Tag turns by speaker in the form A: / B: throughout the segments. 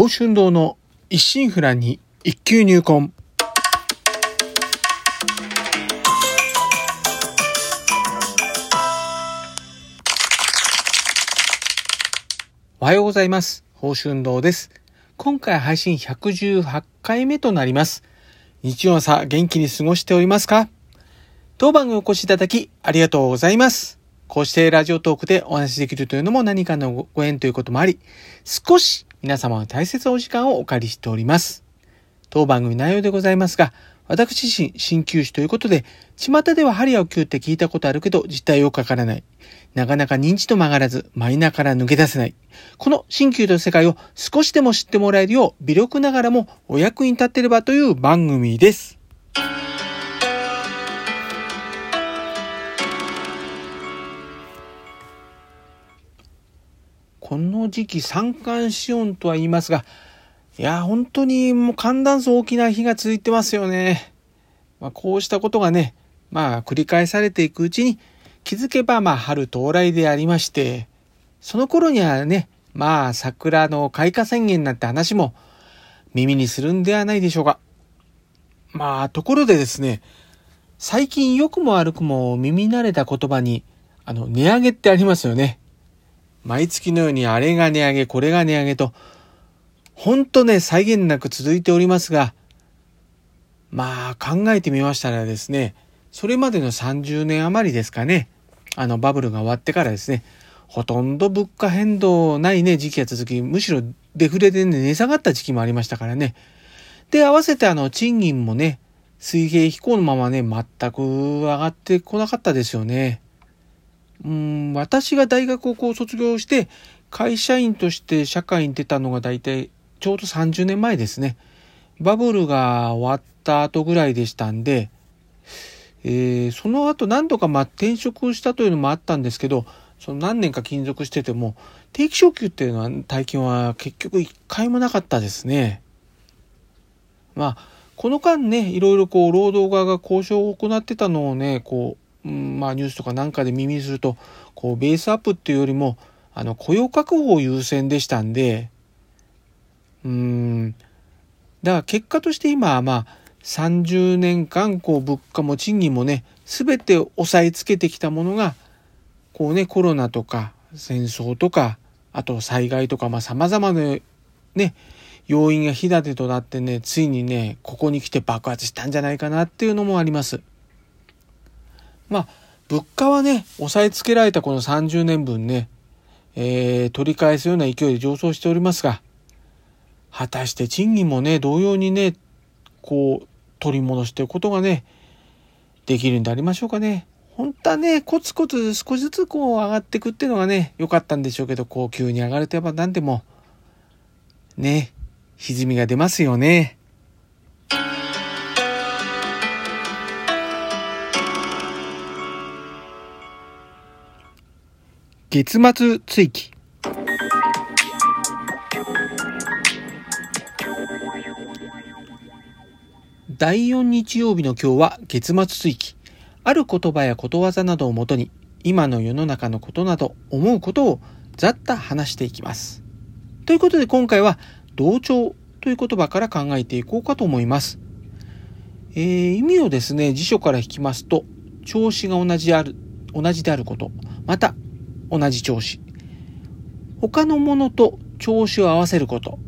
A: 宝春堂の一心不乱に一級入魂。おはようございます。宝春堂です。今回配信118回目となります。日曜朝元気に過ごしておりますか？当番組お越しいただきありがとうございます。こうしてラジオトークでお話しできるというのも何かのご縁ということもあり、少し皆様の大切なお時間をお借りしております。当番組内容でございますが、私自身、鍼灸師ということで、巷では針を灸って聞いたことあるけど、実態をかからない。なかなか認知と曲がらず、マイナーから抜け出せない。この鍼灸と世界を少しでも知ってもらえるよう、微力ながらもお役に立ってればという番組です。この時期三寒四温とは言いますが、いや、本当にもう寒暖差大きな日が続いてますよね。まあ、こうしたことがね、まあ繰り返されていくうちに気づけばまあ春到来でありまして、その頃にはね、まあ桜の開花宣言なんて話も耳にするんではないでしょうか。まあところでですね、最近良くも悪くも耳慣れた言葉に、あの、値上げってありますよね。毎月のようにあれが値上げ、これが値上げと、ほんとね、際限なく続いておりますが、まあ考えてみましたらですね、それまでの30年余りですかね、あのバブルが終わってからですね、ほとんど物価変動ないね、時期が続き、むしろデフレでね、値下がった時期もありましたからね。で、合わせてあの、賃金もね、水平飛行のままね、全く上がってこなかったですよね。うん、私が大学をこう卒業して、会社員として社会に出たのが大体ちょうど30年前ですね。バブルが終わった後ぐらいでしたんで、えー、その後何度かまあ転職したというのもあったんですけど、その何年か勤続してても、定期昇給っていうのは体験は結局一回もなかったですね。まあ、この間ね、いろいろこう、労働側が交渉を行ってたのをね、こう、ん、まあニュースとかなんかで耳にすると、こう、ベースアップっていうよりも、あの、雇用確保優先でしたんで、うん、だから結果として今はまあ、30年間、こう、物価も賃金もね、すべて押さえつけてきたものが、こうね、コロナとか、戦争とか、あと災害とか、まあ様々なね、要因が火立てとなってね、ついにね、ここに来て爆発したんじゃないかなっていうのもあります。まあ、物価はね、抑えつけられたこの30年分ね、えー、取り返すような勢いで上昇しておりますが、果たして賃金もね、同様にね、こう、取り戻していくことがね、できるんでありましょうかね。本当はね、コツコツ少しずつこう上がっていくっていうのがね、良かったんでしょうけど、こう急に上がるとやっぱ何でも、ね、歪みが出ますよね。月末追記第4日曜日の今日は月末追記ある言葉やことわざなどをもとに今の世の中のことなど思うことをざっと話していきます。ということで今回は同調という言葉から考えていこうかと思います。えー、意味をですね、辞書から引きますと、調子が同じである、同じであること、また同じ調子。他のものと調子を合わせること。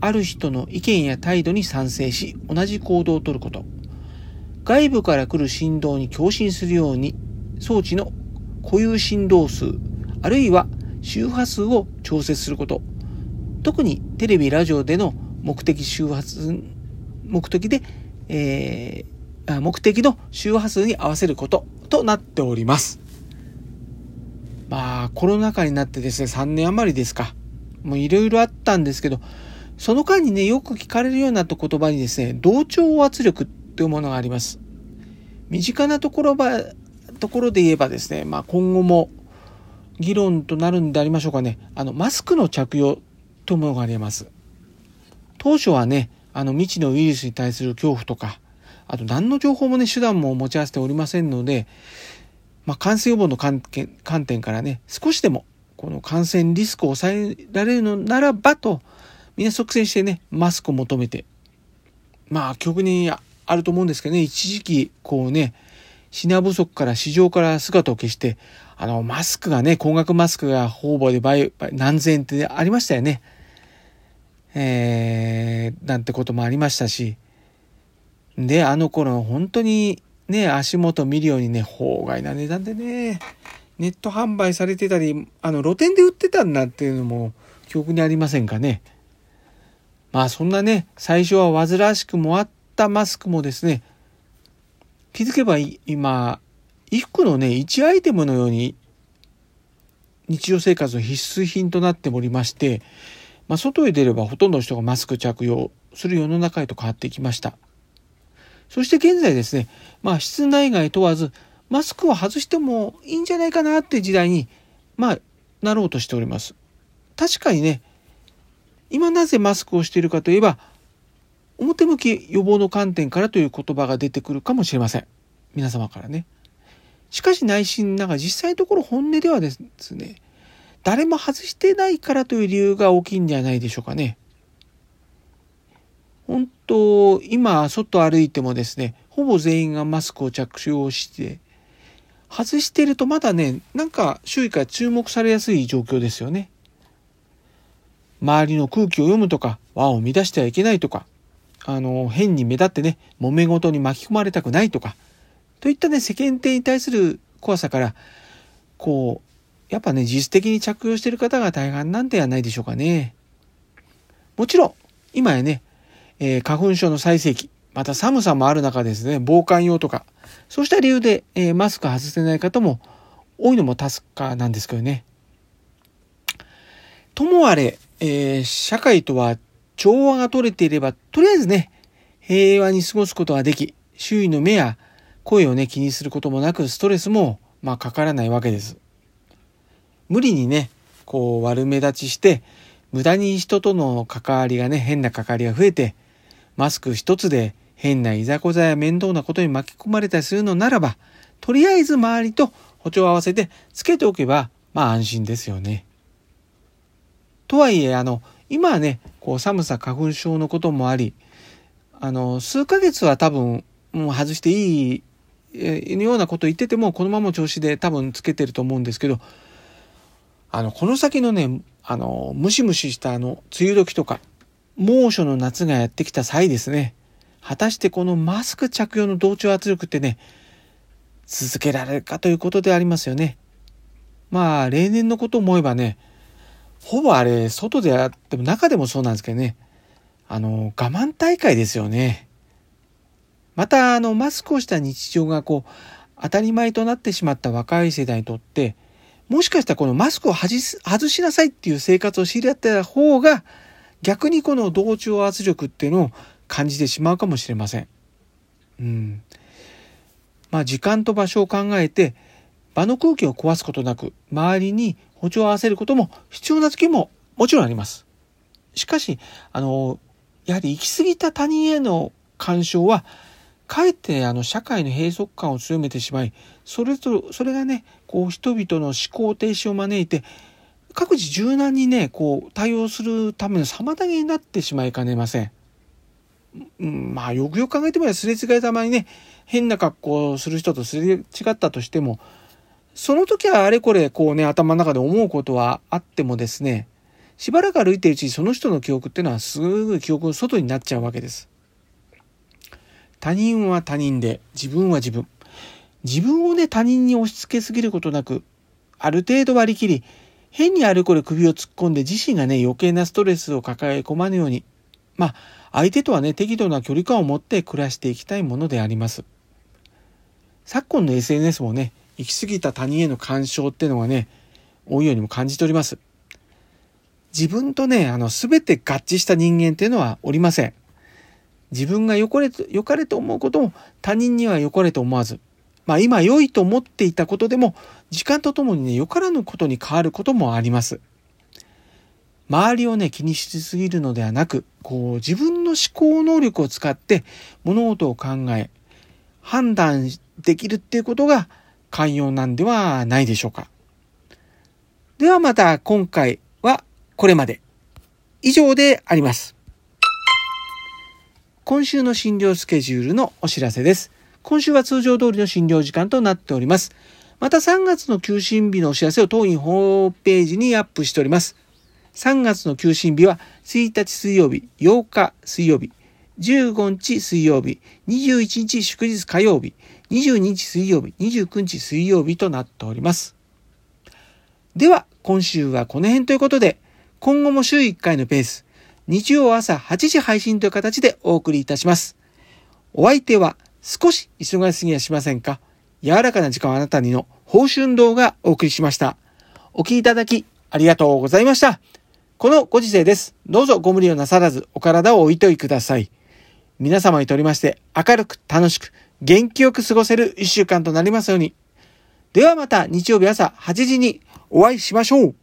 A: ある人の意見や態度に賛成し、同じ行動をとること。外部から来る振動に共振するように、装置の固有振動数、あるいは周波数を調節すること。特にテレビ、ラジオでの目的周波数、目的で、えー、目的の周波数に合わせることとなっております。まあ、コロナ禍になってですね、3年余りですか。もういろいろあったんですけど、その間にね、よく聞かれるようになった言葉にですね、同調圧力というものがあります。身近なところば、ところで言えばですね、まあ今後も議論となるんでありましょうかね、あの、マスクの着用というものがあります。当初はね、あの未知のウイルスに対する恐怖とか、あと何の情報もね、手段も持ち合わせておりませんので、まあ、感染予防の観点からね、少しでもこの感染リスクを抑えられるのならばと、みんな即戦してね、マスクを求めて。まあ、曲にあると思うんですけどね、一時期、こうね、品不足から市場から姿を消して、あの、マスクがね、高額マスクが方々で倍、何千円ってありましたよね。えー、なんてこともありましたし。で、あの頃、本当にね、足元見るようにね、法外な値段でね、ネット販売されてたり、あの、露店で売ってたんだっていうのも記憶にありませんかね。まあそんなね、最初は煩わしくもあったマスクもですね、気づけば今、衣服のね、1アイテムのように日常生活の必須品となっておりまして、まあ、外へ出ればほとんどの人がマスク着用する世の中へと変わっていきました。そして現在ですね、まあ室内外問わず、マスクを外してもいいんじゃないかなって時代に、まあ、なろうとしております。確かにね、今なぜマスクをしているかといえば、表向き予防の観点からという言葉が出てくるかもしれません。皆様からね。しかし内心なんか実際のところ本音ではですね、誰も外してないからという理由が大きいんではないでしょうかね。本当、今、外歩いてもですね、ほぼ全員がマスクを着用して、外してるとまだね、なんか周囲から注目されやすい状況ですよね。周りの空気を読むとか、輪を乱してはいけないとか、あの、変に目立ってね、揉め事に巻き込まれたくないとか、といったね、世間体に対する怖さから、こう、やっぱね、実質的に着用してる方が大半なんではないでしょうかね。もちろん、今やね、えー、花粉症の最盛期、また寒さもある中ですね、防寒用とか、そうした理由で、えー、マスク外せない方も多いのも確かなんですけどね。ともあれ、えー、社会とは調和が取れていれば、とりあえずね、平和に過ごすことができ、周囲の目や声をね、気にすることもなく、ストレスも、まあ、かからないわけです。無理にね、こう、悪目立ちして、無駄に人との関わりがね、変な関わりが増えて、マスク一つで変ないざこざや面倒なことに巻き込まれたりするのならば、とりあえず周りと歩調を合わせてつけておけば、まあ安心ですよね。とはいえ、あの、今はね、こう寒さ花粉症のこともあり、あの、数ヶ月は多分、もう外していい、えようなこと言ってても、このまま調子で多分つけてると思うんですけど、あの、この先のね、あの、ムシムシしたあの、梅雨時とか、猛暑の夏がやってきた際ですね、果たしてこのマスク着用の同調圧力ってね、続けられるかということでありますよね。まあ、例年のことを思えばね、ほぼあれ、外であっても中でもそうなんですけどね、あの、我慢大会ですよね。また、あの、マスクをした日常がこう、当たり前となってしまった若い世代にとって、もしかしたらこのマスクを外しなさいっていう生活を知り合った方が、逆にこの同調圧力っていうのを感じてしまうかもしれません。うん。まあ時間と場所を考えて場の空気を壊すことなく周りに歩調を合わせることも必要な時ももちろんあります。しかし、あの、やはり行き過ぎた他人への干渉はかえってあの社会の閉塞感を強めてしまいそれとそれがねこう人々の思考停止を招いて各自柔軟にね、こう、対応するための妨げになってしまいかねません。うん、まあ、よくよく考えてみれば、すれ違いたまにね、変な格好をする人とすれ違ったとしても、その時はあれこれ、こうね、頭の中で思うことはあってもですね、しばらく歩いてるうちにその人の記憶っていうのはすぐ記憶の外になっちゃうわけです。他人は他人で、自分は自分。自分をね、他人に押し付けすぎることなく、ある程度割り切り、変にあれこれ首を突っ込んで自身がね、余計なストレスを抱え込まぬように、まあ、相手とはね、適度な距離感を持って暮らしていきたいものであります。昨今の SNS もね、行き過ぎた他人への干渉っていうのがね、多いようにも感じております。自分とね、あの、すべて合致した人間っていうのはおりません。自分が良かれと、良かれと思うことも他人には良かれと思わず、まあ今良いと思っていたことでも、時間とともにね、よからぬことに変わることもあります。周りをね、気にしすぎるのではなく、こう、自分の思考能力を使って物事を考え、判断できるっていうことが寛容なんではないでしょうか。ではまた今回はこれまで。以上であります。今週の診療スケジュールのお知らせです。今週は通常通りの診療時間となっております。また3月の休診日のお知らせを当院ホームページにアップしております。3月の休診日は1日水曜日、8日水曜日、15日水曜日、21日祝日火曜日、22日水曜日、29日水曜日となっております。では、今週はこの辺ということで、今後も週1回のペース、日曜朝8時配信という形でお送りいたします。お相手は少し忙しすぎやしませんか？柔らかな時間をあなたにの報春動画お送りしました。お聴きいただきありがとうございました。このご時世です。どうぞご無理をなさらずお体をおいといください。皆様にとりまして明るく楽しく元気よく過ごせる一週間となりますように。ではまた日曜日朝8時にお会いしましょう。